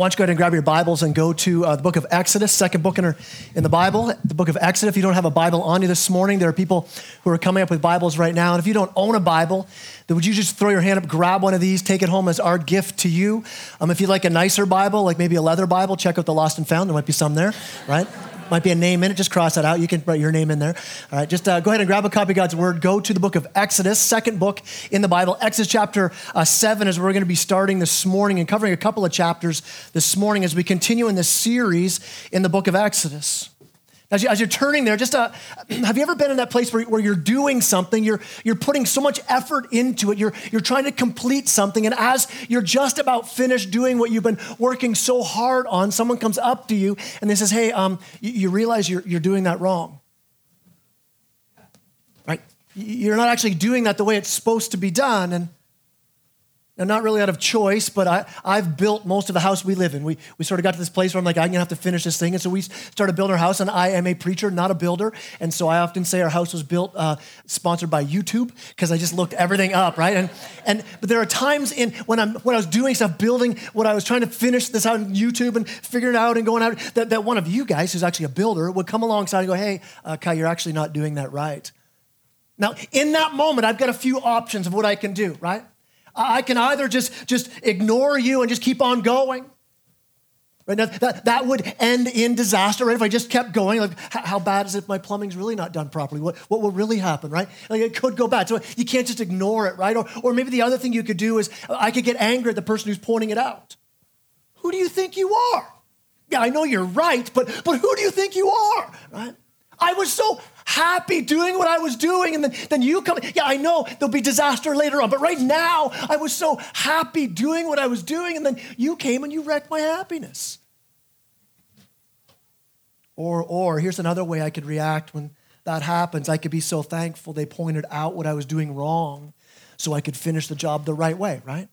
Why don't you go ahead and grab your Bibles and go to uh, the book of Exodus, second book in, in the Bible, the book of Exodus. If you don't have a Bible on you this morning, there are people who are coming up with Bibles right now. And if you don't own a Bible, then would you just throw your hand up, grab one of these, take it home as our gift to you? Um, if you'd like a nicer Bible, like maybe a leather Bible, check out the Lost and Found. There might be some there, right? Might be a name in it. Just cross that out. You can write your name in there. All right, just uh, go ahead and grab a copy of God's Word. Go to the book of Exodus, second book in the Bible. Exodus chapter uh, 7 is where we're going to be starting this morning and covering a couple of chapters this morning as we continue in this series in the book of Exodus. As, you, as you're turning there, just uh, have you ever been in that place where, where you're doing something, you're, you're putting so much effort into it, you're, you're trying to complete something, and as you're just about finished doing what you've been working so hard on, someone comes up to you and they says, hey, um, you, you realize you're, you're doing that wrong. Right? You're not actually doing that the way it's supposed to be done. And and not really out of choice, but I, I've built most of the house we live in. We, we sort of got to this place where I'm like, I'm gonna have to finish this thing. And so we started building our house, and I am a preacher, not a builder. And so I often say our house was built, uh, sponsored by YouTube, because I just looked everything up, right? And, and but there are times in when, I'm, when I was doing stuff, building what I was trying to finish this out on YouTube and figuring it out and going out, that, that one of you guys, who's actually a builder, would come alongside and go, hey, uh, Kai, you're actually not doing that right. Now, in that moment, I've got a few options of what I can do, right? I can either just, just ignore you and just keep on going. Right? Now, that, that would end in disaster, right? If I just kept going, like how bad is it if my plumbing's really not done properly? What, what will really happen, right? Like it could go bad. So you can't just ignore it, right? Or, or maybe the other thing you could do is I could get angry at the person who's pointing it out. Who do you think you are? Yeah, I know you're right, but, but who do you think you are, right? I was so happy doing what I was doing. And then, then you come. Yeah, I know there'll be disaster later on, but right now I was so happy doing what I was doing. And then you came and you wrecked my happiness. Or, or here's another way I could react when that happens. I could be so thankful they pointed out what I was doing wrong so I could finish the job the right way, right?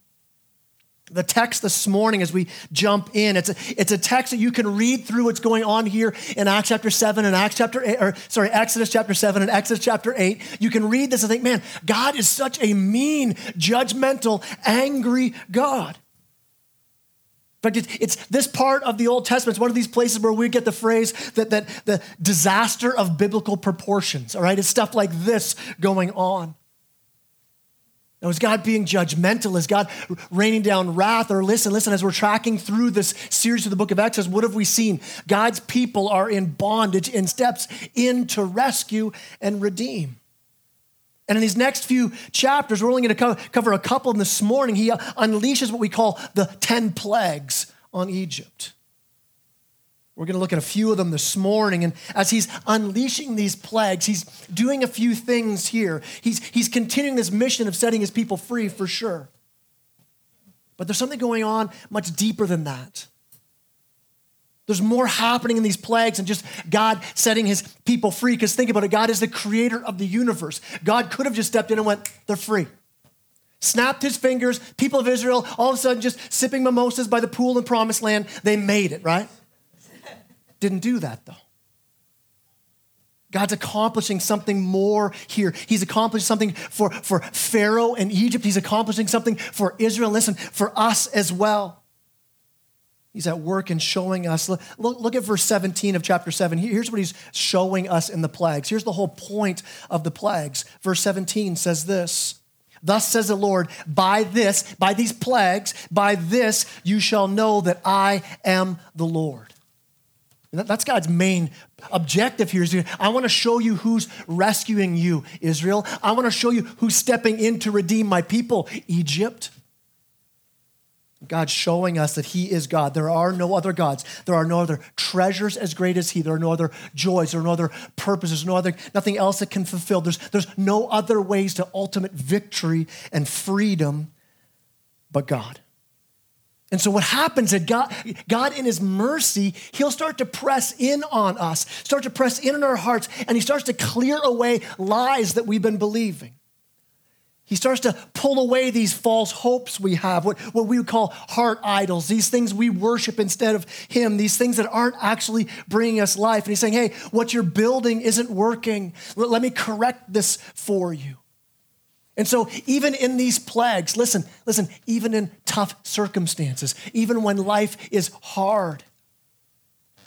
The text this morning as we jump in it's a, it's a text that you can read through what's going on here in acts chapter 7 and acts chapter 8 or sorry exodus chapter 7 and exodus chapter 8 you can read this and think man god is such a mean judgmental angry god in fact, it's, it's this part of the Old Testament. It's one of these places where we get the phrase that, that the disaster of biblical proportions, all right? It's stuff like this going on. Now, is God being judgmental? Is God raining down wrath? Or listen, listen, as we're tracking through this series of the book of Exodus, what have we seen? God's people are in bondage and steps in to rescue and redeem. And in these next few chapters, we're only going to cover a couple of them this morning. He unleashes what we call the 10 plagues on Egypt. We're going to look at a few of them this morning. And as he's unleashing these plagues, he's doing a few things here. He's, he's continuing this mission of setting his people free for sure. But there's something going on much deeper than that. There's more happening in these plagues than just God setting his people free. Because think about it God is the creator of the universe. God could have just stepped in and went, they're free. Snapped his fingers, people of Israel, all of a sudden just sipping mimosas by the pool in promised land. They made it, right? Didn't do that though. God's accomplishing something more here. He's accomplishing something for, for Pharaoh and Egypt. He's accomplishing something for Israel. Listen, for us as well. He's at work and showing us. Look, look at verse 17 of chapter 7. Here's what he's showing us in the plagues. Here's the whole point of the plagues. Verse 17 says this Thus says the Lord, by this, by these plagues, by this you shall know that I am the Lord. That's God's main objective here. Is I want to show you who's rescuing you, Israel. I want to show you who's stepping in to redeem my people, Egypt. God's showing us that He is God. There are no other gods. There are no other treasures as great as He. There are no other joys. There are no other purposes. No other nothing else that can fulfill. There's, there's no other ways to ultimate victory and freedom but God. And so what happens is God, God in his mercy, he'll start to press in on us, start to press in on our hearts, and he starts to clear away lies that we've been believing. He starts to pull away these false hopes we have, what, what we would call heart idols, these things we worship instead of Him, these things that aren't actually bringing us life. And He's saying, hey, what you're building isn't working. Let me correct this for you. And so, even in these plagues, listen, listen, even in tough circumstances, even when life is hard,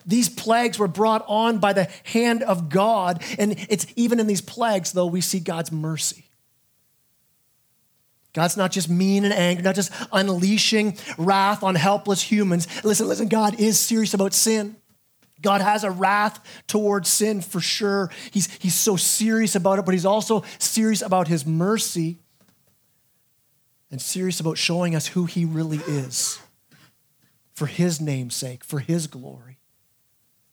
these plagues were brought on by the hand of God. And it's even in these plagues, though, we see God's mercy. God's not just mean and angry, not just unleashing wrath on helpless humans. Listen, listen, God is serious about sin. God has a wrath towards sin for sure. He's, he's so serious about it, but he's also serious about his mercy and serious about showing us who he really is for his name's sake, for his glory.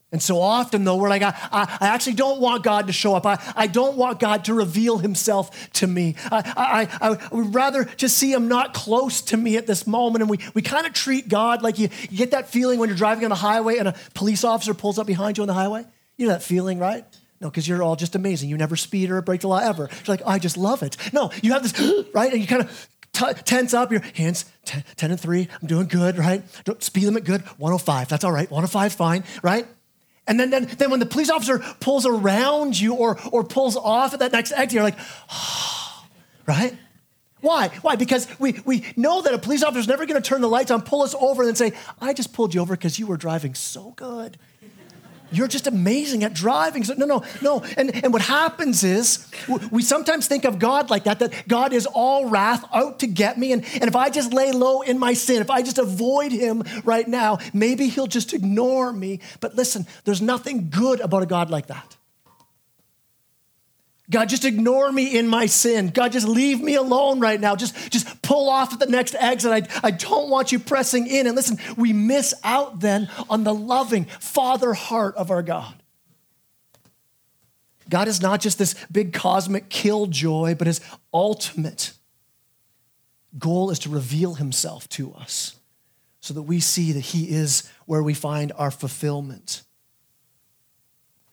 And so often, though, we're like, I, I, actually don't want God to show up. I, I don't want God to reveal himself to me. I, I, I would rather just see him not close to me at this moment. And we, we kind of treat God like you, you get that feeling when you're driving on the highway and a police officer pulls up behind you on the highway. You know that feeling, right? No, because you're all just amazing. You never speed or break the law ever. You're like, I just love it. No, you have this, right? And you kind of t- tense up, your hands 10, 10 and 3. I'm doing good, right? Don't speed limit good. 105. That's all right. 105 fine, right? And then, then, then when the police officer pulls around you or, or pulls off at that next exit, you're like, oh, right? Why? Why? Because we, we know that a police officer is never going to turn the lights on, pull us over, and then say, I just pulled you over because you were driving so good. You're just amazing at driving. So, no, no, no. And, and what happens is we sometimes think of God like that, that God is all wrath out to get me. And, and if I just lay low in my sin, if I just avoid him right now, maybe he'll just ignore me. But listen, there's nothing good about a God like that. God, just ignore me in my sin. God, just leave me alone right now. Just, just pull off at the next exit. I, I don't want you pressing in. And listen, we miss out then on the loving father heart of our God. God is not just this big cosmic killjoy, but his ultimate goal is to reveal himself to us so that we see that he is where we find our fulfillment.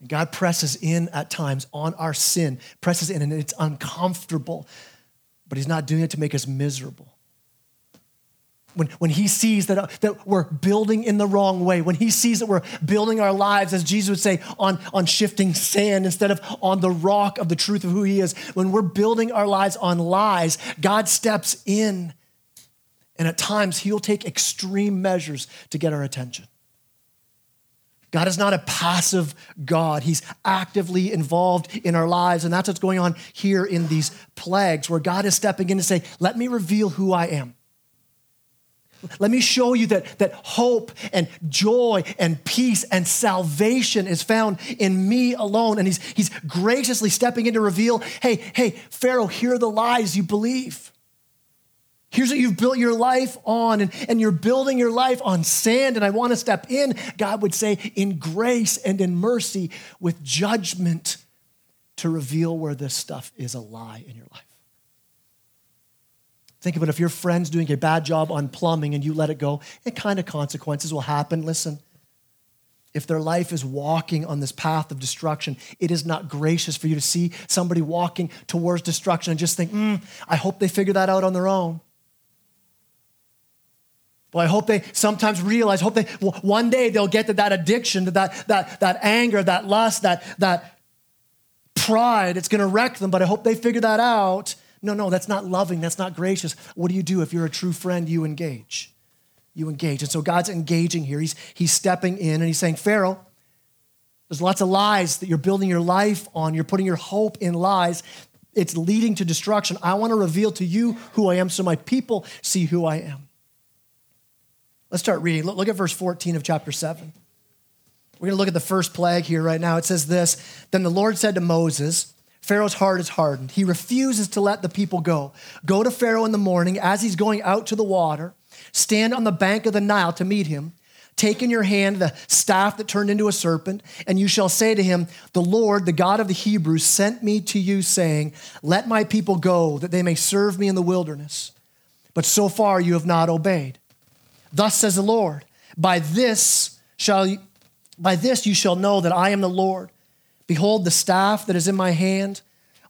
God presses in at times on our sin, presses in, and it's uncomfortable, but He's not doing it to make us miserable. When, when he sees that, uh, that we're building in the wrong way, when he sees that we're building our lives, as Jesus would say, on, on shifting sand instead of on the rock of the truth of who he is, when we're building our lives on lies, God steps in. And at times, he'll take extreme measures to get our attention. God is not a passive God. He's actively involved in our lives. And that's what's going on here in these plagues, where God is stepping in to say, Let me reveal who I am. Let me show you that, that hope and joy and peace and salvation is found in me alone. And he's, he's graciously stepping in to reveal hey, hey, Pharaoh, here are the lies you believe. Here's what you've built your life on, and, and you're building your life on sand. And I want to step in, God would say, in grace and in mercy with judgment to reveal where this stuff is a lie in your life. Think about if your friend's doing a bad job on plumbing and you let it go, what kind of consequences will happen? Listen, if their life is walking on this path of destruction, it is not gracious for you to see somebody walking towards destruction and just think, mm, I hope they figure that out on their own. Well, I hope they sometimes realize, hope they one day they'll get to that addiction, to that, that, that anger, that lust, that, that pride. It's going to wreck them, but I hope they figure that out. No, no, that's not loving. That's not gracious. What do you do if you're a true friend? You engage. You engage. And so God's engaging here. He's, he's stepping in and he's saying, Pharaoh, there's lots of lies that you're building your life on. You're putting your hope in lies. It's leading to destruction. I want to reveal to you who I am so my people see who I am. Let's start reading. Look at verse 14 of chapter 7. We're going to look at the first plague here right now. It says this Then the Lord said to Moses, Pharaoh's heart is hardened. He refuses to let the people go. Go to Pharaoh in the morning as he's going out to the water. Stand on the bank of the Nile to meet him. Take in your hand the staff that turned into a serpent, and you shall say to him, The Lord, the God of the Hebrews, sent me to you, saying, Let my people go, that they may serve me in the wilderness. But so far you have not obeyed. Thus says the Lord, by this shall you, by this you shall know that I am the Lord. Behold the staff that is in my hand.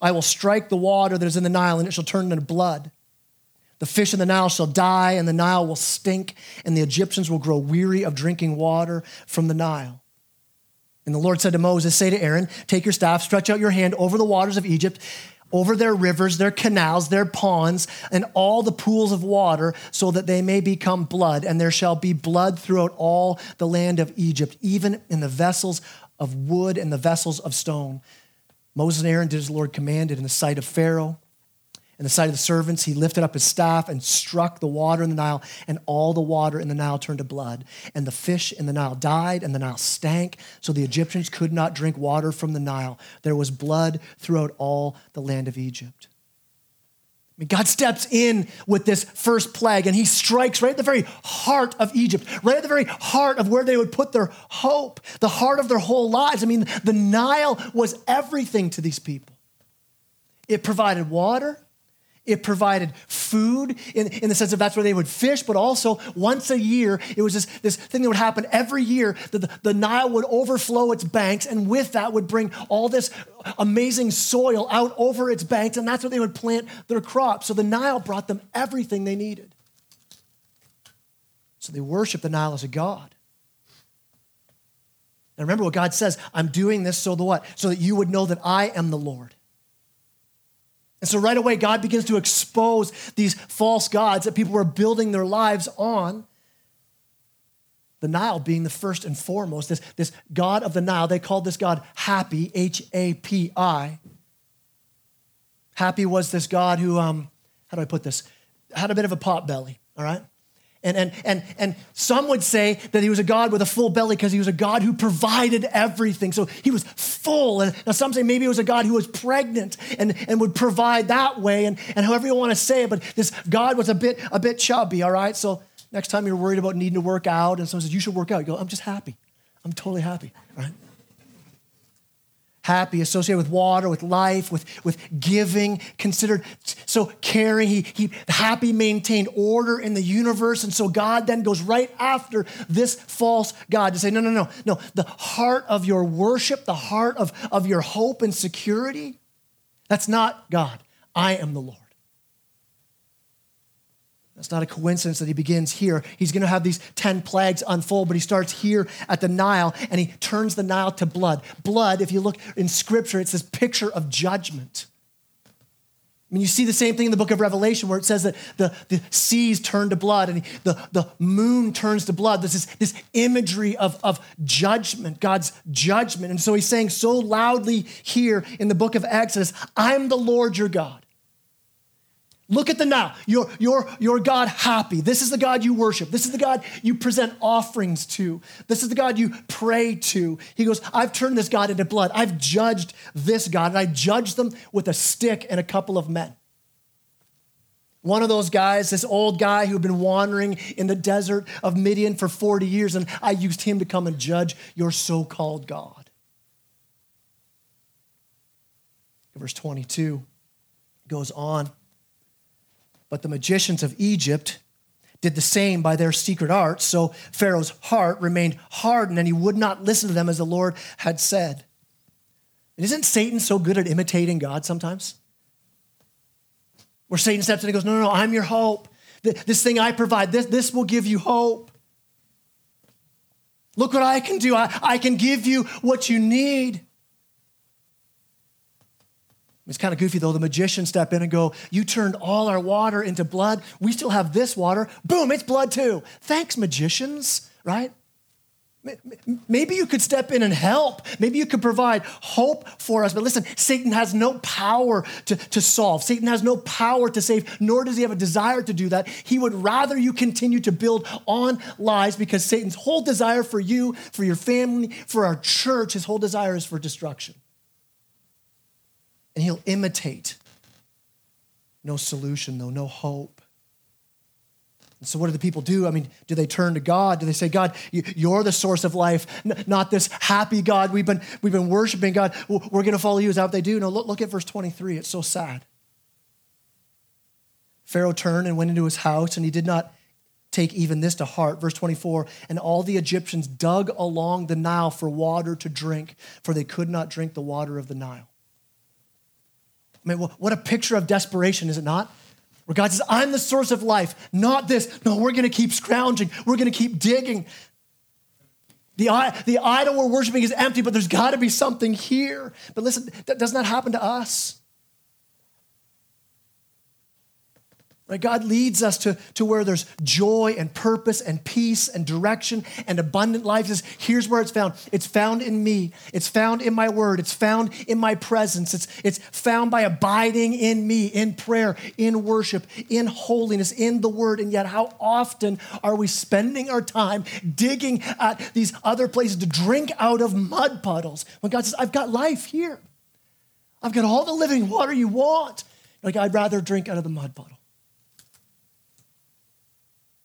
I will strike the water that is in the Nile, and it shall turn into blood. The fish in the Nile shall die, and the Nile will stink, and the Egyptians will grow weary of drinking water from the Nile. And the Lord said to Moses, Say to Aaron, Take your staff, stretch out your hand over the waters of Egypt, over their rivers, their canals, their ponds, and all the pools of water, so that they may become blood. And there shall be blood throughout all the land of Egypt, even in the vessels of wood and the vessels of stone. Moses and Aaron did as the Lord commanded in the sight of Pharaoh in the sight of the servants, he lifted up his staff and struck the water in the Nile, and all the water in the Nile turned to blood. And the fish in the Nile died, and the Nile stank, so the Egyptians could not drink water from the Nile. There was blood throughout all the land of Egypt. I mean, God steps in with this first plague and he strikes right at the very heart of Egypt, right at the very heart of where they would put their hope, the heart of their whole lives. I mean, the Nile was everything to these people. It provided water, it provided food in, in the sense of that's where they would fish, but also once a year, it was this, this thing that would happen every year that the, the Nile would overflow its banks, and with that would bring all this amazing soil out over its banks, and that's where they would plant their crops. So the Nile brought them everything they needed. So they worshiped the Nile as a god. And remember what God says I'm doing this so the what? So that you would know that I am the Lord. And so right away, God begins to expose these false gods that people were building their lives on. The Nile being the first and foremost, this, this God of the Nile, they called this God Hapi, H A P I. Hapi was this God who, um, how do I put this, had a bit of a pot belly, all right? And, and, and, and some would say that he was a God with a full belly because he was a God who provided everything. So he was full. And now some say maybe it was a God who was pregnant and, and would provide that way. And, and however you want to say it, but this God was a bit, a bit chubby, all right? So next time you're worried about needing to work out and someone says, you should work out, you go, I'm just happy. I'm totally happy, right? Happy, associated with water, with life, with, with giving, considered so caring. He, he Hapi maintained order in the universe. And so God then goes right after this false God to say, no, no, no, no. The heart of your worship, the heart of, of your hope and security, that's not God. I am the Lord. It's not a coincidence that he begins here. He's going to have these 10 plagues unfold, but he starts here at the Nile and he turns the Nile to blood. Blood, if you look in scripture, it's this picture of judgment. I mean, you see the same thing in the book of Revelation where it says that the, the seas turn to blood and the, the moon turns to blood. This is this imagery of, of judgment, God's judgment. And so he's saying so loudly here in the book of Exodus, I'm the Lord your God. Look at the now. Your, your, your God Hapi. This is the God you worship. This is the God you present offerings to. This is the God you pray to. He goes, I've turned this God into blood. I've judged this God, and I judged them with a stick and a couple of men. One of those guys, this old guy who'd been wandering in the desert of Midian for 40 years, and I used him to come and judge your so called God. Verse 22 goes on. But the magicians of Egypt did the same by their secret arts. So Pharaoh's heart remained hardened and he would not listen to them as the Lord had said. And isn't Satan so good at imitating God sometimes? Where Satan steps in and goes, No, no, no, I'm your hope. This thing I provide, this, this will give you hope. Look what I can do. I, I can give you what you need. It's kind of goofy though. The magician step in and go, You turned all our water into blood. We still have this water. Boom, it's blood too. Thanks, magicians, right? Maybe you could step in and help. Maybe you could provide hope for us. But listen, Satan has no power to, to solve. Satan has no power to save, nor does he have a desire to do that. He would rather you continue to build on lies because Satan's whole desire for you, for your family, for our church, his whole desire is for destruction and he'll imitate. No solution, though, no hope. And so, what do the people do? I mean, do they turn to God? Do they say, God, you're the source of life, not this happy God we've been, we've been worshiping? God, we're going to follow you. Is that what they do? No, look, look at verse 23. It's so sad. Pharaoh turned and went into his house, and he did not take even this to heart. Verse 24, and all the Egyptians dug along the Nile for water to drink, for they could not drink the water of the Nile. I mean, what a picture of desperation, is it not? Where God says, I'm the source of life, not this. No, we're going to keep scrounging, we're going to keep digging. The, the idol we're worshiping is empty, but there's got to be something here. But listen, that does not happen to us. Right? God leads us to, to where there's joy and purpose and peace and direction and abundant life. Says, here's where it's found. It's found in me. It's found in my word. It's found in my presence. It's, it's found by abiding in me, in prayer, in worship, in holiness, in the word. And yet, how often are we spending our time digging at these other places to drink out of mud puddles when God says, I've got life here. I've got all the living water you want. Like, I'd rather drink out of the mud puddle.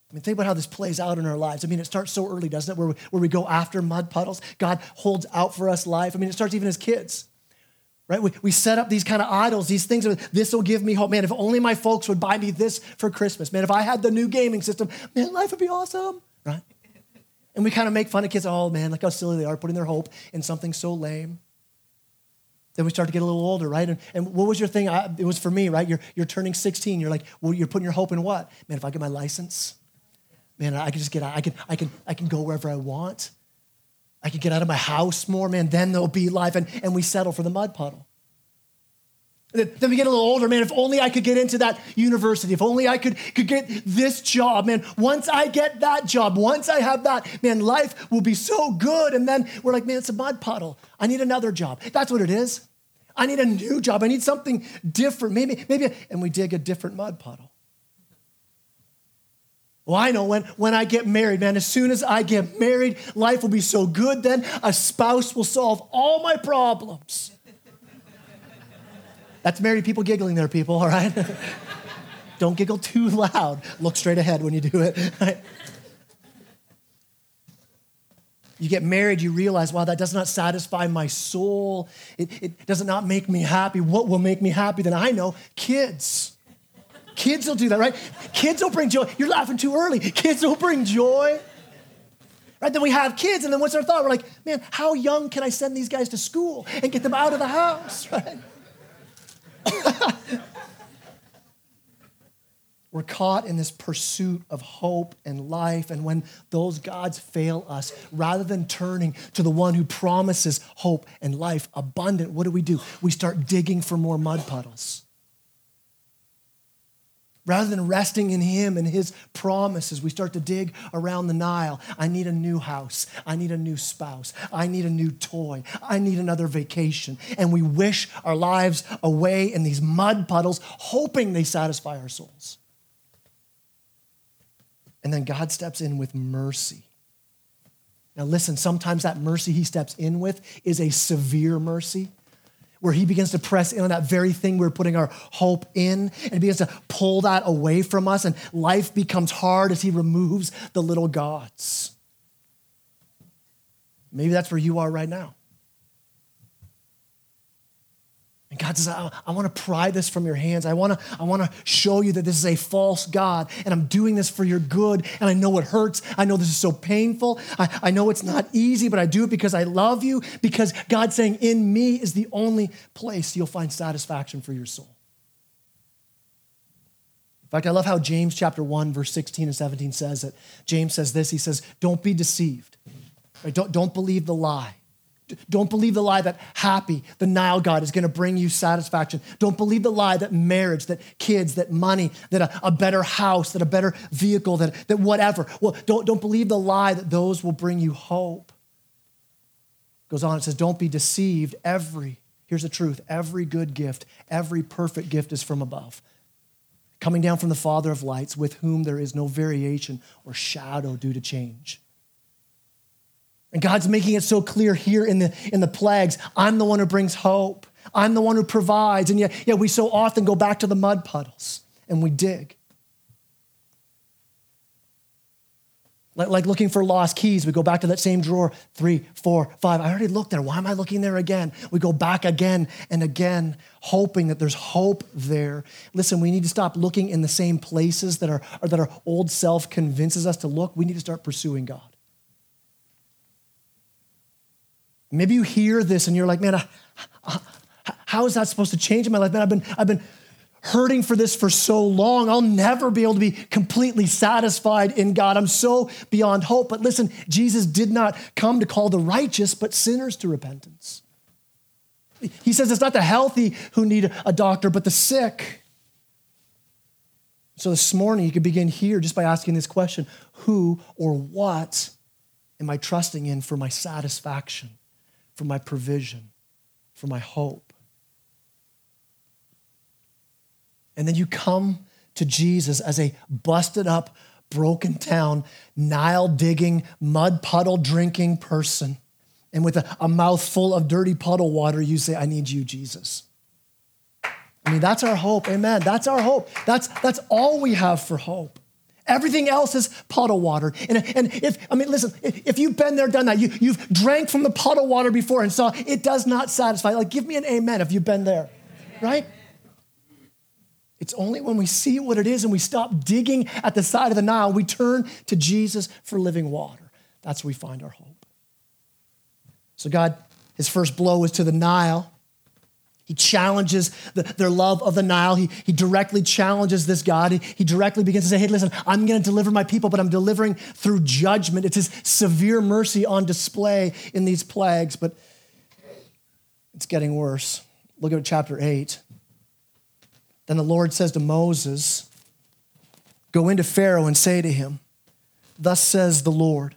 I mean, think about how this plays out in our lives. I mean, it starts so early, doesn't it? Where we, where we go after mud puddles. God holds out for us life. I mean, it starts even as kids, right? We, we set up these kind of idols, these things. This will give me hope. Man, if only my folks would buy me this for Christmas. Man, if I had the new gaming system, man, life would be awesome, right? And we kind of make fun of kids. Oh, man, look how silly they are putting their hope in something so lame. Then we start to get a little older, right? And, and what was your thing? I, it was for me, right? You're, you're turning 16. You're like, well, you're putting your hope in what? Man, if I get my license, man, I can just get out. I can, I can, I can go wherever I want. I can get out of my house more, man. Then there'll be life. And, and we settle for the mud puddle. Then we get a little older, man. If only I could get into that university. If only I could, could get this job, man. Once I get that job, once I have that, man, life will be so good. And then we're like, man, it's a mud puddle. I need another job. That's what it is. I need a new job. I need something different. Maybe, maybe, and we dig a different mud puddle. Well, I know when, when I get married, man, as soon as I get married, life will be so good. Then a spouse will solve all my problems. That's married people giggling there, people, all right? Don't giggle too loud. Look straight ahead when you do it. You get married, you realize, wow, that does not satisfy my soul. It, it does not make me happy. What will make me happy? Then I know kids. Kids will do that, right? Kids will bring joy. You're laughing too early. Kids will bring joy. Right? Then we have kids, and then what's our thought? We're like, man, how young can I send these guys to school and get them out of the house? Right? We're caught in this pursuit of hope and life. And when those gods fail us, rather than turning to the one who promises hope and life abundant, what do we do? We start digging for more mud puddles. Rather than resting in Him and His promises, we start to dig around the Nile. I need a new house. I need a new spouse. I need a new toy. I need another vacation. And we wish our lives away in these mud puddles, hoping they satisfy our souls. And then God steps in with mercy. Now, listen, sometimes that mercy He steps in with is a severe mercy where he begins to press in on that very thing we're putting our hope in and begins to pull that away from us and life becomes hard as he removes the little gods. Maybe that's where you are right now and God says, I, I want to pry this from your hands. I want to I want to show you that this is a false God, and I'm doing this for your good. And I know it hurts. I know this is so painful. I, I know it's not easy, but I do it because I love you, because God's saying, in me is the only place you'll find satisfaction for your soul. In fact, I love how James chapter 1, verse 16 and 17 says it. James says this. He says, Don't be deceived. Right? Don't, don't believe the lie. Don't believe the lie that Hapi, the Nile God, is going to bring you satisfaction. Don't believe the lie that marriage, that kids, that money, that a, a, better house, that a better vehicle, that, that whatever. Well, don't, don't believe the lie that those will bring you hope. Goes on, it says, Don't be deceived. Every, here's the truth every good gift, every perfect gift is from above, coming down from the Father of lights, with whom there is no variation or shadow due to change. And God's making it so clear here in the, in the plagues I'm the one who brings hope, I'm the one who provides. And yet, yet we so often go back to the mud puddles and we dig. Like, like looking for lost keys, we go back to that same drawer three, four, five. I already looked there. Why am I looking there again? We go back again and again, hoping that there's hope there. Listen, we need to stop looking in the same places that, our that our old self convinces us to look. We need to start pursuing God. Maybe you hear this and you're like, man, how is that supposed to change in my life? Man, I've been, I've been hurting for this for so long. I'll never be able to be completely satisfied in God. I'm so beyond hope. But listen, Jesus did not come to call the righteous, but sinners to repentance. He says it's not the healthy who need a doctor, but the sick. So this morning, you could begin here just by asking this question Who or what am I trusting in for my satisfaction, for my provision, for my hope? And then you come to Jesus as a busted up, broken down, Nile digging, mud puddle drinking person. And with a, a mouthful of dirty puddle water, you say, I need you, Jesus. I mean, that's our hope. Amen. That's our hope. That's, that's all we have for hope. Everything else is puddle water. And, and if, I mean, listen, if you've been there, done that, you, you've drank from the puddle water before and saw it does not satisfy. Like, give me an amen if you've been there, right? It's only when we see what it is and we stop digging at the side of the Nile, we turn to Jesus for living water. That's where we find our hope. So, God, his first blow was to the Nile. He challenges the, their love of the Nile. He, he directly challenges this God. He, he directly begins to say, Hey, listen, I'm going to deliver my people, but I'm delivering through judgment. It's his severe mercy on display in these plagues, but it's getting worse. Look at chapter 8. Then the Lord says to Moses, Go into Pharaoh and say to him, Thus says the Lord,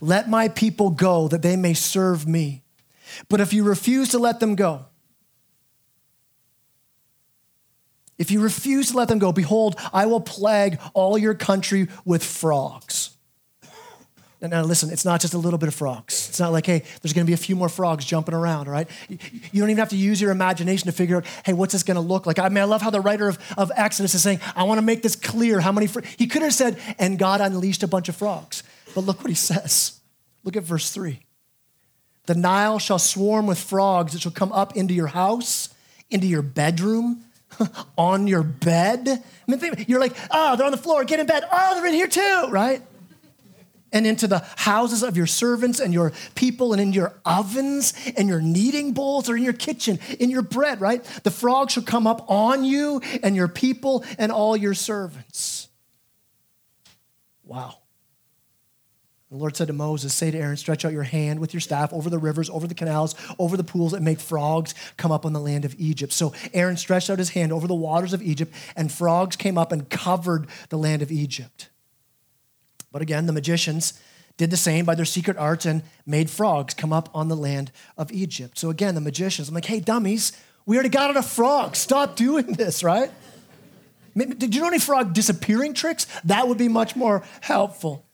let my people go that they may serve me. But if you refuse to let them go, If you refuse to let them go, behold, I will plague all your country with frogs. Now, now, listen, it's not just a little bit of frogs. It's not like, hey, there's going to be a few more frogs jumping around, right? You don't even have to use your imagination to figure out, hey, what's this going to look like? I mean, I love how the writer of, of Exodus is saying, I want to make this clear how many. Fr-. He could have said, and God unleashed a bunch of frogs. But look what he says. Look at verse 3. The Nile shall swarm with frogs. It shall come up into your house, into your bedroom, on your bed. I mean, think, you're like, oh, they're on the floor, get in bed. Oh, they're in here too, right? And into the houses of your servants and your people, and in your ovens and your kneading bowls, or in your kitchen, in your bread, right? The frogs shall come up on you and your people and all your servants. Wow. The Lord said to Moses, Say to Aaron, stretch out your hand with your staff over the rivers, over the canals, over the pools, and make frogs come up on the land of Egypt. So Aaron stretched out his hand over the waters of Egypt, and frogs came up and covered the land of Egypt. But again, the magicians did the same by their secret arts and made frogs come up on the land of Egypt. So again, the magicians, I'm like, hey, dummies, we already got enough frogs. Stop doing this, right? Did you know any frog disappearing tricks? That would be much more helpful.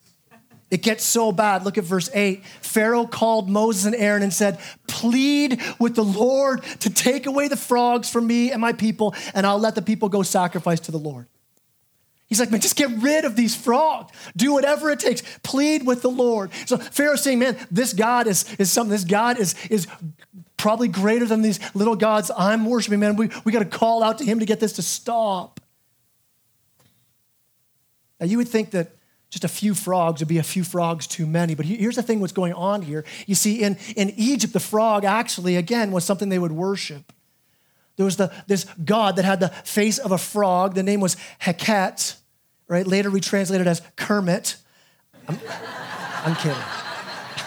It gets so bad. Look at verse 8. Pharaoh called Moses and Aaron and said, Plead with the Lord to take away the frogs from me and my people, and I'll let the people go sacrifice to the Lord. He's like, man, just get rid of these frogs. Do whatever it takes. Plead with the Lord. So Pharaoh's saying, man, this God is, is something, this God is, is probably greater than these little gods I'm worshiping, man. We, we got to call out to him to get this to stop. Now, you would think that just a few frogs would be a few frogs too many. But here's the thing what's going on here. You see, in, in Egypt, the frog actually, again, was something they would worship. There was the, this god that had the face of a frog. The name was Heket, right? Later we translated as Kermit. I'm, I'm kidding.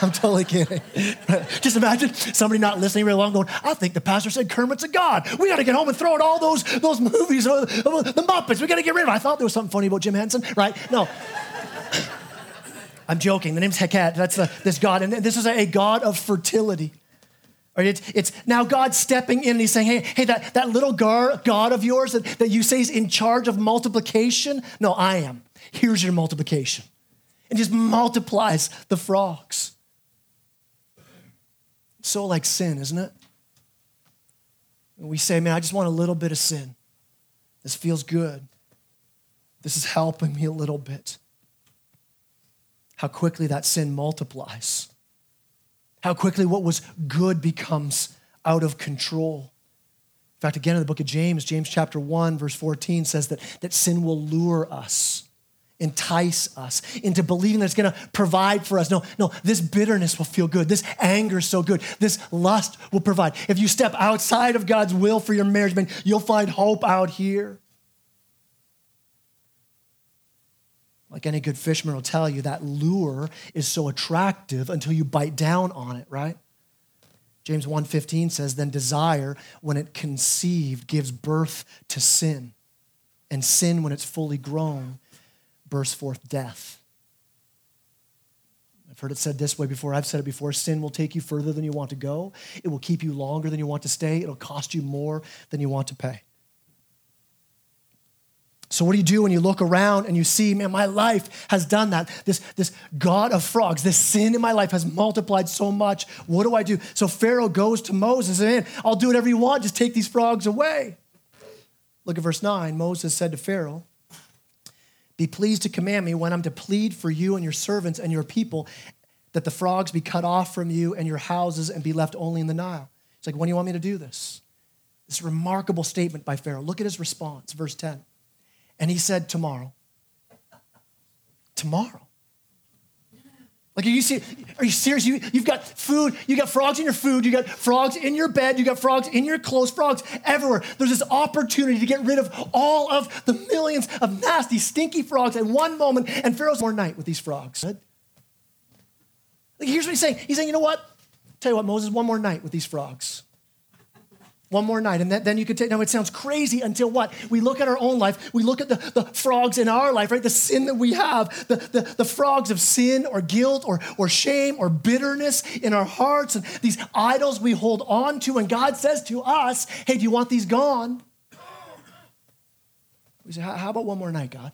I'm totally kidding. Just imagine somebody not listening very long going, I think the pastor said Kermit's a god. We got to get home and throw out all those, those movies, uh, the Muppets. We got to get rid of it. I thought there was something funny about Jim Henson, right? No. I'm joking. The name's Heket. That's the, this God. And this is a God of fertility. Right? It's, it's now God stepping in and he's saying, hey, hey that, that little God of yours that, that you say is in charge of multiplication, no, I am. Here's your multiplication. And just multiplies the frogs. So like sin, isn't it? And we say, man, I just want a little bit of sin. This feels good. This is helping me a little bit how quickly that sin multiplies, how quickly what was good becomes out of control. In fact, again, in the book of James, James chapter 1, verse 14 says that, that sin will lure us, entice us into believing that it's going to provide for us. No, no, this bitterness will feel good. This anger is so good. This lust will provide. If you step outside of God's will for your marriage, man, you'll find hope out here. Like any good fisherman will tell you, that lure is so attractive until you bite down on it, right? James 1:15 says, "Then desire, when it conceived, gives birth to sin, And sin, when it's fully grown, bursts forth death. I've heard it said this way before. I've said it before. Sin will take you further than you want to go. It will keep you longer than you want to stay. It'll cost you more than you want to pay. So, what do you do when you look around and you see, man, my life has done that? This, this God of frogs, this sin in my life has multiplied so much. What do I do? So, Pharaoh goes to Moses and, man, I'll do whatever you want, just take these frogs away. Look at verse 9. Moses said to Pharaoh, Be pleased to command me when I'm to plead for you and your servants and your people that the frogs be cut off from you and your houses and be left only in the Nile. It's like, when do you want me to do this? This remarkable statement by Pharaoh. Look at his response, verse 10. And he said, Tomorrow. Tomorrow. Like, are you serious? Are you serious? You, you've got food, you got frogs in your food, you got frogs in your bed, you got frogs in your clothes, frogs everywhere. There's this opportunity to get rid of all of the millions of nasty, stinky frogs in one moment, and Pharaoh's more night with these frogs. Like, here's what he's saying. He's saying, you know what? Tell you what, Moses, one more night with these frogs one more night. And then you could take, now it sounds crazy until what? We look at our own life, we look at the, the frogs in our life, right? The sin that we have, the, the, the frogs of sin or guilt or, or shame or bitterness in our hearts, and these idols we hold on to. And God says to us, hey, do you want these gone? We say, how about one more night, God?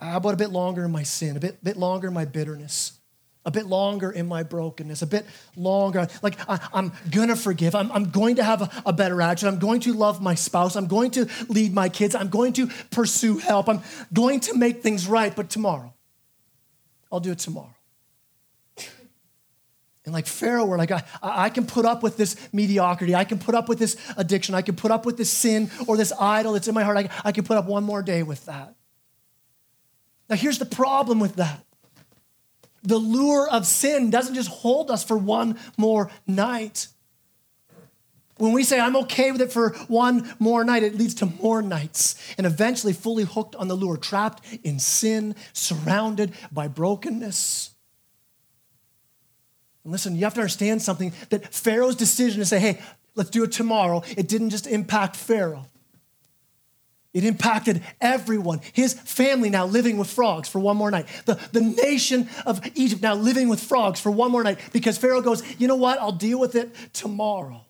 How about a bit longer in my sin, a bit, bit longer in my bitterness? A bit longer in my brokenness, a bit longer. Like, I, am gonna forgive. I'm, I'm going to have a, a, better attitude. I'm going to love my spouse. I'm going to lead my kids. I'm going to pursue help. I'm going to make things right, but tomorrow. I'll do it tomorrow. And like Pharaoh, we're like, I, I can put up with this mediocrity. I can put up with this addiction. I can put up with this sin or this idol that's in my heart. I, I can put up one more day with that. Now, here's the problem with that the lure of sin doesn't just hold us for one more night. When we say, I'm okay with it for one more night, it leads to more nights and eventually fully hooked on the lure, trapped in sin, surrounded by brokenness. And listen, you have to understand something that Pharaoh's decision to say, hey, let's do it tomorrow, it didn't just impact Pharaoh. It impacted everyone. His family now living with frogs for one more night. The, the nation of Egypt now living with frogs for one more night because Pharaoh goes, you know what? I'll deal with it tomorrow.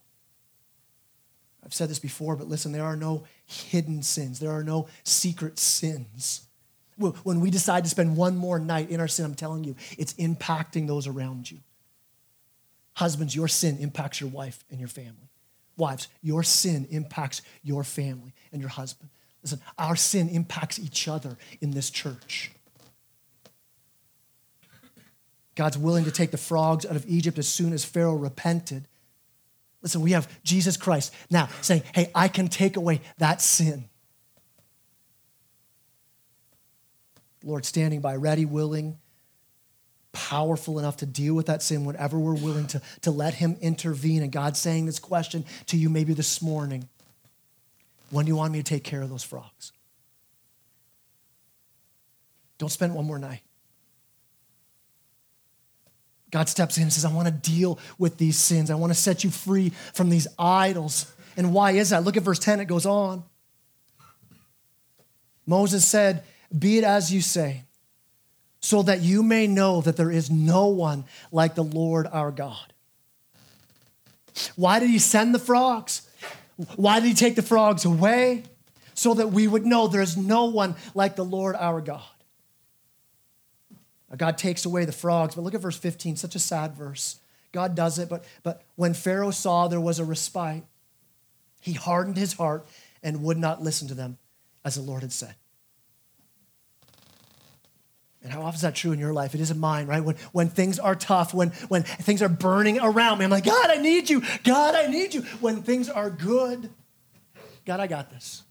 I've said this before, but listen, there are no hidden sins, there are no secret sins. When we decide to spend one more night in our sin, I'm telling you, it's impacting those around you. Husbands, your sin impacts your wife and your family. Wives, your sin impacts your family and your husband. Listen, our sin impacts each other in this church. God's willing to take the frogs out of Egypt as soon as Pharaoh repented. Listen, we have Jesus Christ now saying, hey, I can take away that sin. Lord standing by, ready, willing, powerful enough to deal with that sin whenever we're willing to, to let Him intervene. And God's saying this question to you maybe this morning when do you want me to take care of those frogs? Don't spend one more night. God steps in and says, I want to deal with these sins. I want to set you free from these idols. And why is that? Look at verse 10, it goes on. Moses said, Be it as you say, so that you may know that there is no one like the Lord our God. Why did he send the frogs? Why did he take the frogs away? So that we would know there is no one like the Lord our God. God takes away the frogs, but look at verse 15, such a sad verse. God does it, but, but when Pharaoh saw there was a respite, he hardened his heart and would not listen to them, as the Lord had said. And how often is that true in your life? It isn't mine, right? When, when things are tough, when, when things are burning around me, I'm like, God, I need you. God, I need you. When things are good, God, I got this.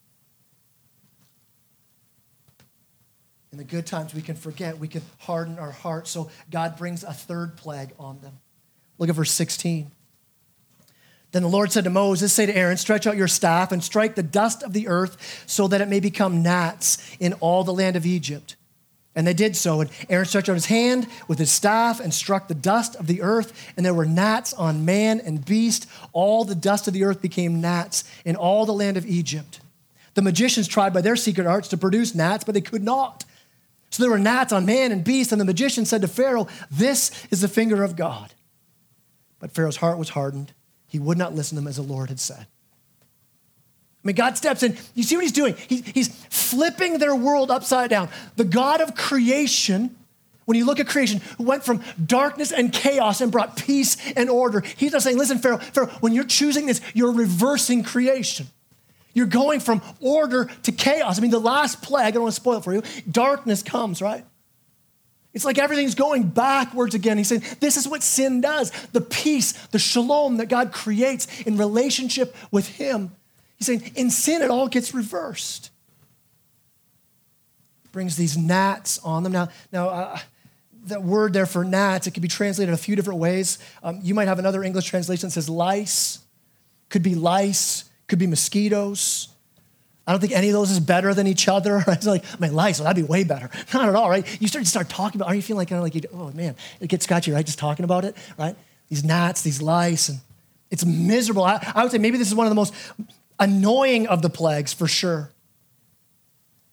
In the good times, we can forget, we can harden our hearts. So God brings a third plague on them. Look at verse 16. Then the Lord said to Moses, Say to Aaron, stretch out your staff and strike the dust of the earth so that it may become gnats in all the land of Egypt. And they did so. And Aaron stretched out his hand with his staff and struck the dust of the earth, and there were gnats on man and beast. All the dust of the earth became gnats in all the land of Egypt. The magicians tried by their secret arts to produce gnats, but they could not. So there were gnats on man and beast, and the magician said to Pharaoh, This is the finger of God. But Pharaoh's heart was hardened. He would not listen to them as the Lord had said. I mean, God steps in. You see what he's doing? He, he's flipping their world upside down. The God of creation, when you look at creation, who went from darkness and chaos and brought peace and order, he's not saying, listen, Pharaoh, Pharaoh, when you're choosing this, you're reversing creation. You're going from order to chaos. I mean, the last plague, I don't want to spoil it for you, darkness comes, right? It's like everything's going backwards again. He's saying, This is what sin does. The peace, the shalom that God creates in relationship with Him. He's saying, In sin, it all gets reversed. Brings these gnats on them. Now, now uh, that word there for gnats, it could be translated a few different ways. Um, you might have another English translation that says lice, could be lice, could be mosquitoes. I don't think any of those is better than each other. It's like, man, lice, well, that'd be way better. Not at all, right? You start to start talking about, are you feeling like kind of like, you, oh man, it gets scratchy, right? Just talking about it, right? These gnats, these lice, and it's miserable. I, I would say maybe this is one of the most annoying of the plagues for sure.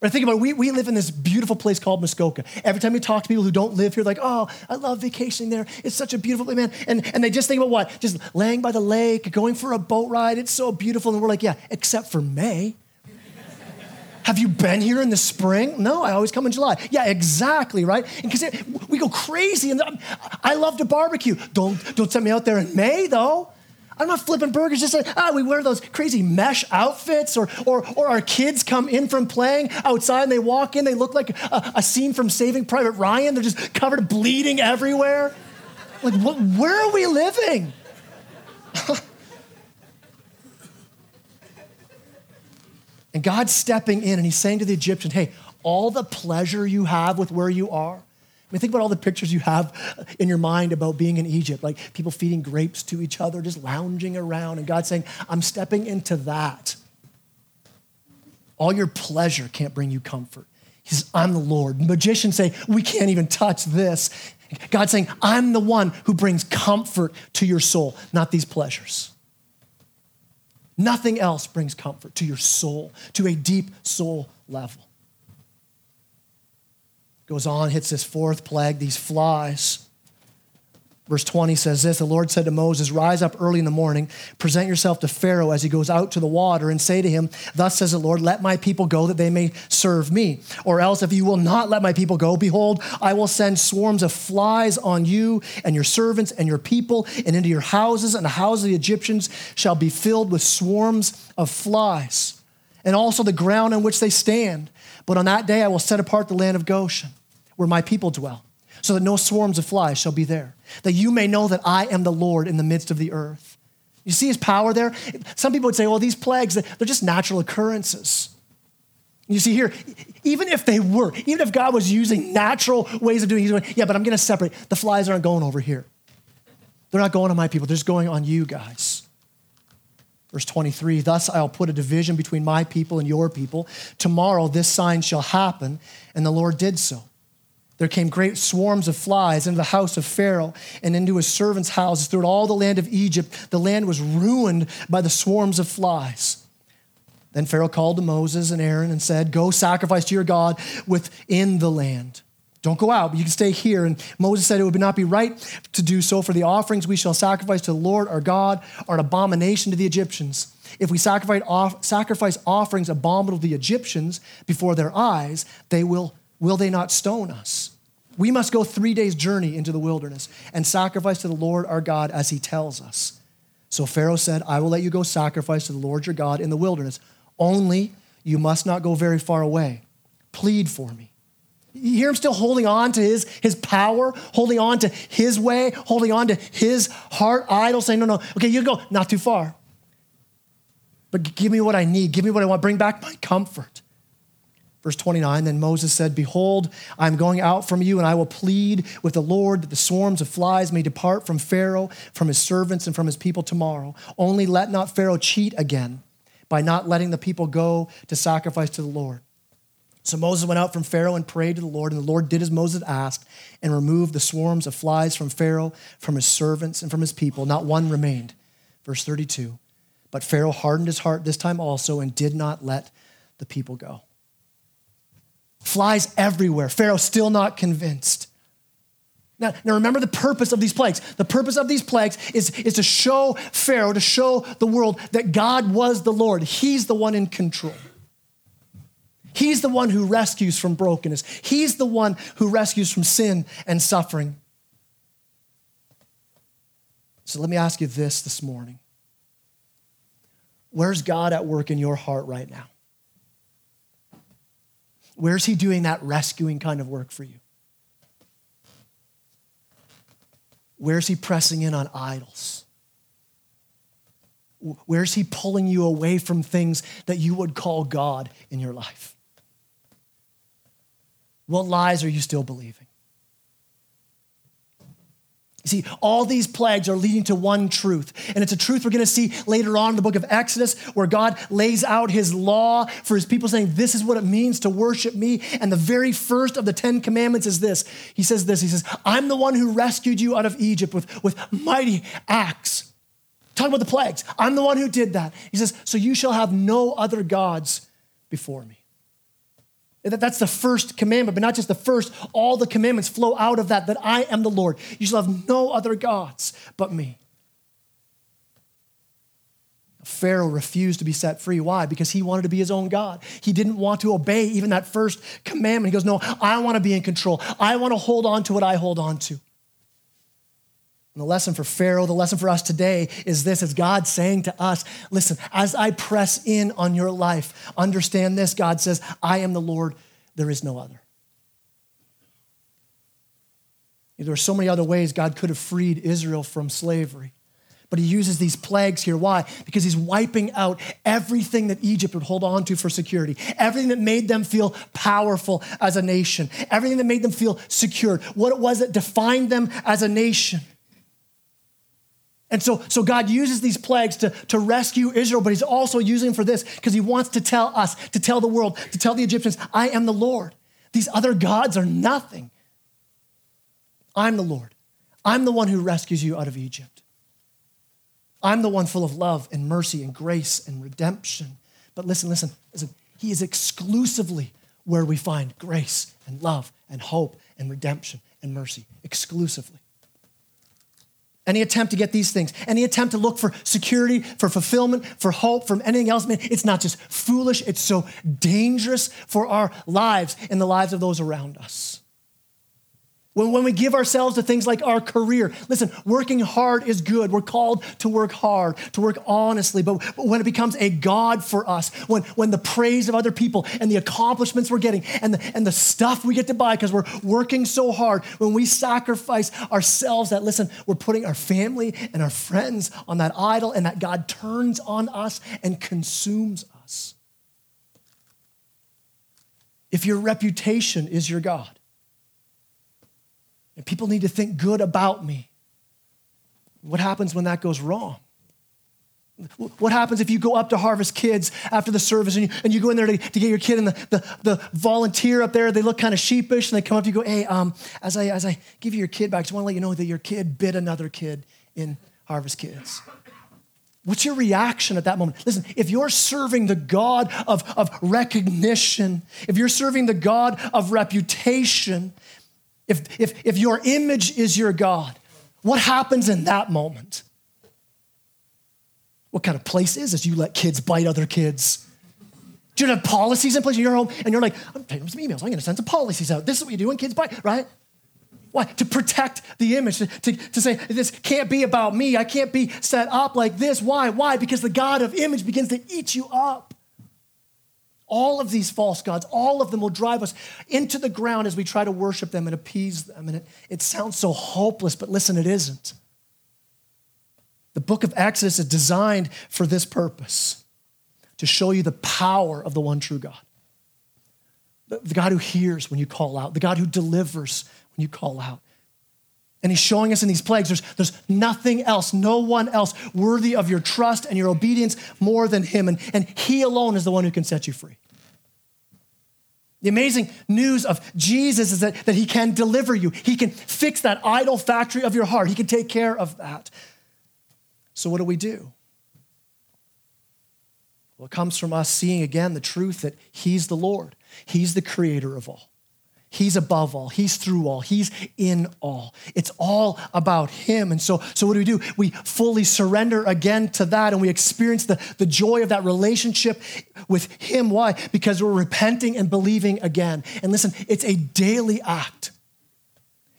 But think about it, we, we live in this beautiful place called Muskoka. Every time we talk to people who don't live here, like, oh, I love vacationing there. It's such a beautiful place, man. And, and they just think about what? Just laying by the lake, going for a boat ride. It's so beautiful. And we're like, yeah, except for May. Have you been here in the spring? No, I always come in July. Yeah, exactly, right? Because we go crazy, and I love to barbecue. Don't don't send me out there in May, though. I'm not flipping burgers. Just like, ah, we wear those crazy mesh outfits, or, or, or our kids come in from playing outside and they walk in, they look like a, a scene from Saving Private Ryan. They're just covered, bleeding everywhere. Like, what, where are we living? And God's stepping in and he's saying to the Egyptian, hey, all the pleasure you have with where you are. I mean, think about all the pictures you have in your mind about being in Egypt, like people feeding grapes to each other, just lounging around. And God saying, I'm stepping into that. All your pleasure can't bring you comfort. He says, I'm the Lord. Magicians say, we can't even touch this. God's saying, I'm the one who brings comfort to your soul, not these pleasures. Nothing else brings comfort to your soul, to a deep soul level. Goes on, hits this fourth plague, these flies. Verse 20 says this The Lord said to Moses, Rise up early in the morning, present yourself to Pharaoh as he goes out to the water, and say to him, Thus says the Lord, Let my people go that they may serve me. Or else, if you will not let my people go, behold, I will send swarms of flies on you and your servants and your people, and into your houses, and the houses of the Egyptians shall be filled with swarms of flies, and also the ground on which they stand. But on that day I will set apart the land of Goshen, where my people dwell so that no swarms of flies shall be there, that you may know that I am the Lord in the midst of the earth. You see his power there? Some people would say, well, these plagues, they're just natural occurrences. You see here, even if they were, even if God was using natural ways of doing he's going, yeah, but I'm going to separate. The flies aren't going over here. They're not going on my people, they're just going on you guys. Verse 23 Thus I'll put a division between my people and your people. Tomorrow this sign shall happen. And the Lord did so. There came great swarms of flies into the house of Pharaoh and into his servants' houses throughout all the land of Egypt. The land was ruined by the swarms of flies. Then Pharaoh called to Moses and Aaron and said, Go sacrifice to your God within the land. Don't go out, but you can stay here. And Moses said it would not be right to do so, for the offerings we shall sacrifice to the Lord our God are an abomination to the Egyptians. If we sacrifice, offerings abominable to the Egyptians before their eyes, they will will they not stone us? We must go three days' journey into the wilderness and sacrifice to the Lord our God as he tells us. So Pharaoh said, I will let you go sacrifice to the Lord your God in the wilderness. Only you must not go very far away. Plead for me. You hear him still holding on to his, his power, holding on to his way, holding on to his heart idol, saying, No, no, okay, you go, not too far. But give me what I need. Give me what I want. Bring back my comfort. Verse 29 Then Moses said, Behold, I am going out from you, and I will plead with the Lord that the swarms of flies may depart from Pharaoh, from his servants, and from his people tomorrow. Only let not Pharaoh cheat again by not letting the people go to sacrifice to the Lord. So Moses went out from Pharaoh and prayed to the Lord, and the Lord did as Moses asked and removed the swarms of flies from Pharaoh, from his servants, and from his people. Not one remained. Verse 32 But Pharaoh hardened his heart this time also and did not let the people go. Flies everywhere. Pharaoh still not convinced. Now, now remember the purpose of these plagues. The purpose of these plagues is, is to show Pharaoh, to show the world that God was the Lord. He's the one in control. He's the one who rescues from brokenness. He's the one who rescues from sin and suffering. So let me ask you this this morning Where's God at work in your heart right now? Where's He doing that rescuing kind of work for you? Where's He pressing in on idols? Where's He pulling you away from things that you would call God in your life? What lies are you still believing? See, all these plagues are leading to one truth. And it's a truth we're going to see later on in the book of Exodus, where God lays out his law for his people, saying, This is what it means to worship me. And the very first of the Ten Commandments is this He says, This, He says, I'm the one who rescued you out of Egypt with, with mighty acts. Talking about the plagues. I'm the one who did that. He says, So you shall have no other gods before me. That's the first commandment, but not just the first. All the commandments flow out of that, that I am the Lord. You shall have no other gods but me. Pharaoh refused to be set free. Why? Because he wanted to be his own God. He didn't want to obey even that first commandment. He goes, No, I want to be in control. I want to hold on to what I hold on to. And the lesson for Pharaoh, the lesson for us today is this is God saying to us, listen, as I press in on your life, understand this. God says, I am the Lord, there is no other. There are so many other ways God could have freed Israel from slavery. But he uses these plagues here. Why? Because he's wiping out everything that Egypt would hold on to for security, everything that made them feel powerful as a nation, everything that made them feel secure, what it was that defined them as a nation. And so, so God uses these plagues to, to rescue Israel, but he's also using them for this because he wants to tell us, to tell the world, to tell the Egyptians, I am the Lord. These other gods are nothing. I'm the Lord. I'm the one who rescues you out of Egypt. I'm the one full of love and mercy and grace and redemption. But listen, listen, listen. He is exclusively where we find grace and love and hope and redemption and mercy. Exclusively. Any attempt to get these things, any attempt to look for security, for fulfillment, for hope, from anything else, man, it's not just foolish, it's so dangerous for our lives and the lives of those around us. When, when we give ourselves to things like our career, listen, working hard is good. We're called to work hard, to work honestly. But, but when it becomes a God for us, when, when the praise of other people and the accomplishments we're getting and the, and the stuff we get to buy because we're working so hard, when we sacrifice ourselves, that listen, we're putting our family and our friends on that idol, and that God turns on us and consumes us. If your reputation is your God, and people need to think good about me. What happens when that goes wrong? What happens if you go up to Harvest Kids after the service and you, and you go in there to, to get your kid and the, the, the, volunteer up there, they look kind of sheepish and they come up to you go, hey, um, as, I, as I give you your kid back, I just want to let you know that your kid bit another kid in Harvest Kids. What's your reaction at that moment? Listen, if you're serving the God of, of recognition, if you're serving the God of reputation, if, if, if your image is your God, what happens in that moment? What kind of place is this? You let kids bite other kids. Do you have policies in place in your home? And you're like, I'm taking some emails. I'm going to send some policies out. This is what you do when kids bite, right? Why? To protect the image, to, to, to, say, this can't be about me. I can't be set up like this. Why? Why? Because the God of image begins to eat you up. All of these false gods, all of them will drive us into the ground as we try to worship them and appease them. And it, it sounds so hopeless, but listen, it isn't. The book of Exodus is designed for this purpose to show you the power of the one true God. The, the God who hears when you call out, the God who delivers when you call out. And he's showing us in these plagues there's, there's nothing else, no one else worthy of your trust and your obedience more than him. And, and he alone is the one who can set you free. The amazing news of Jesus is that, that he can deliver you. He can fix that idol factory of your heart. He can take care of that. So, what do we do? Well, it comes from us seeing again the truth that He's the Lord, He's the creator of all. He's above all. He's through all. He's in all. It's all about Him. And so, so what do we do? We fully surrender again to that and we experience the, the joy of that relationship with Him. Why? Because we're repenting and believing again. And listen, it's a daily act.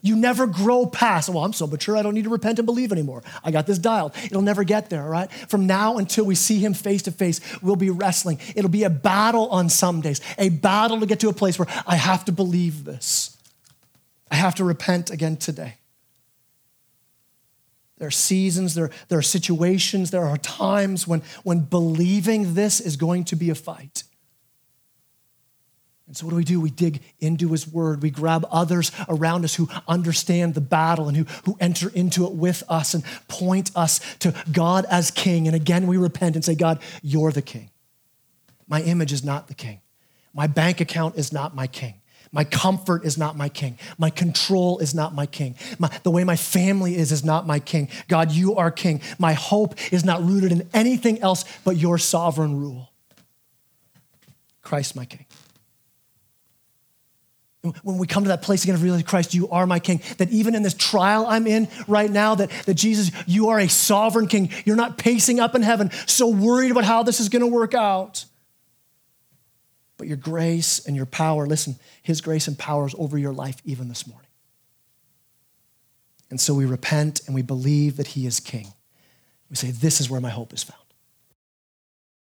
You never grow past, well, I'm so mature, I don't need to repent and believe anymore. I got this dialed. It'll never get there, right? From now until we see him face to face, we'll be wrestling. It'll be a battle on some days, a battle to get to a place where I have to believe this. I have to repent again today. There are seasons, there, there are situations, there are times when, when believing this is going to be a fight. And so, what do we do? We dig into his word. We grab others around us who understand the battle and who, who enter into it with us and point us to God as king. And again, we repent and say, God, you're the king. My image is not the king. My bank account is not my king. My comfort is not my king. My control is not my king. My, the way my family is is not my king. God, you are king. My hope is not rooted in anything else but your sovereign rule. Christ, my king. When we come to that place again of realizing, Christ, you are my king, that even in this trial I'm in right now, that, that Jesus, you are a sovereign king. You're not pacing up in heaven, so worried about how this is going to work out. But your grace and your power, listen, his grace and power is over your life even this morning. And so we repent and we believe that he is king. We say, This is where my hope is found.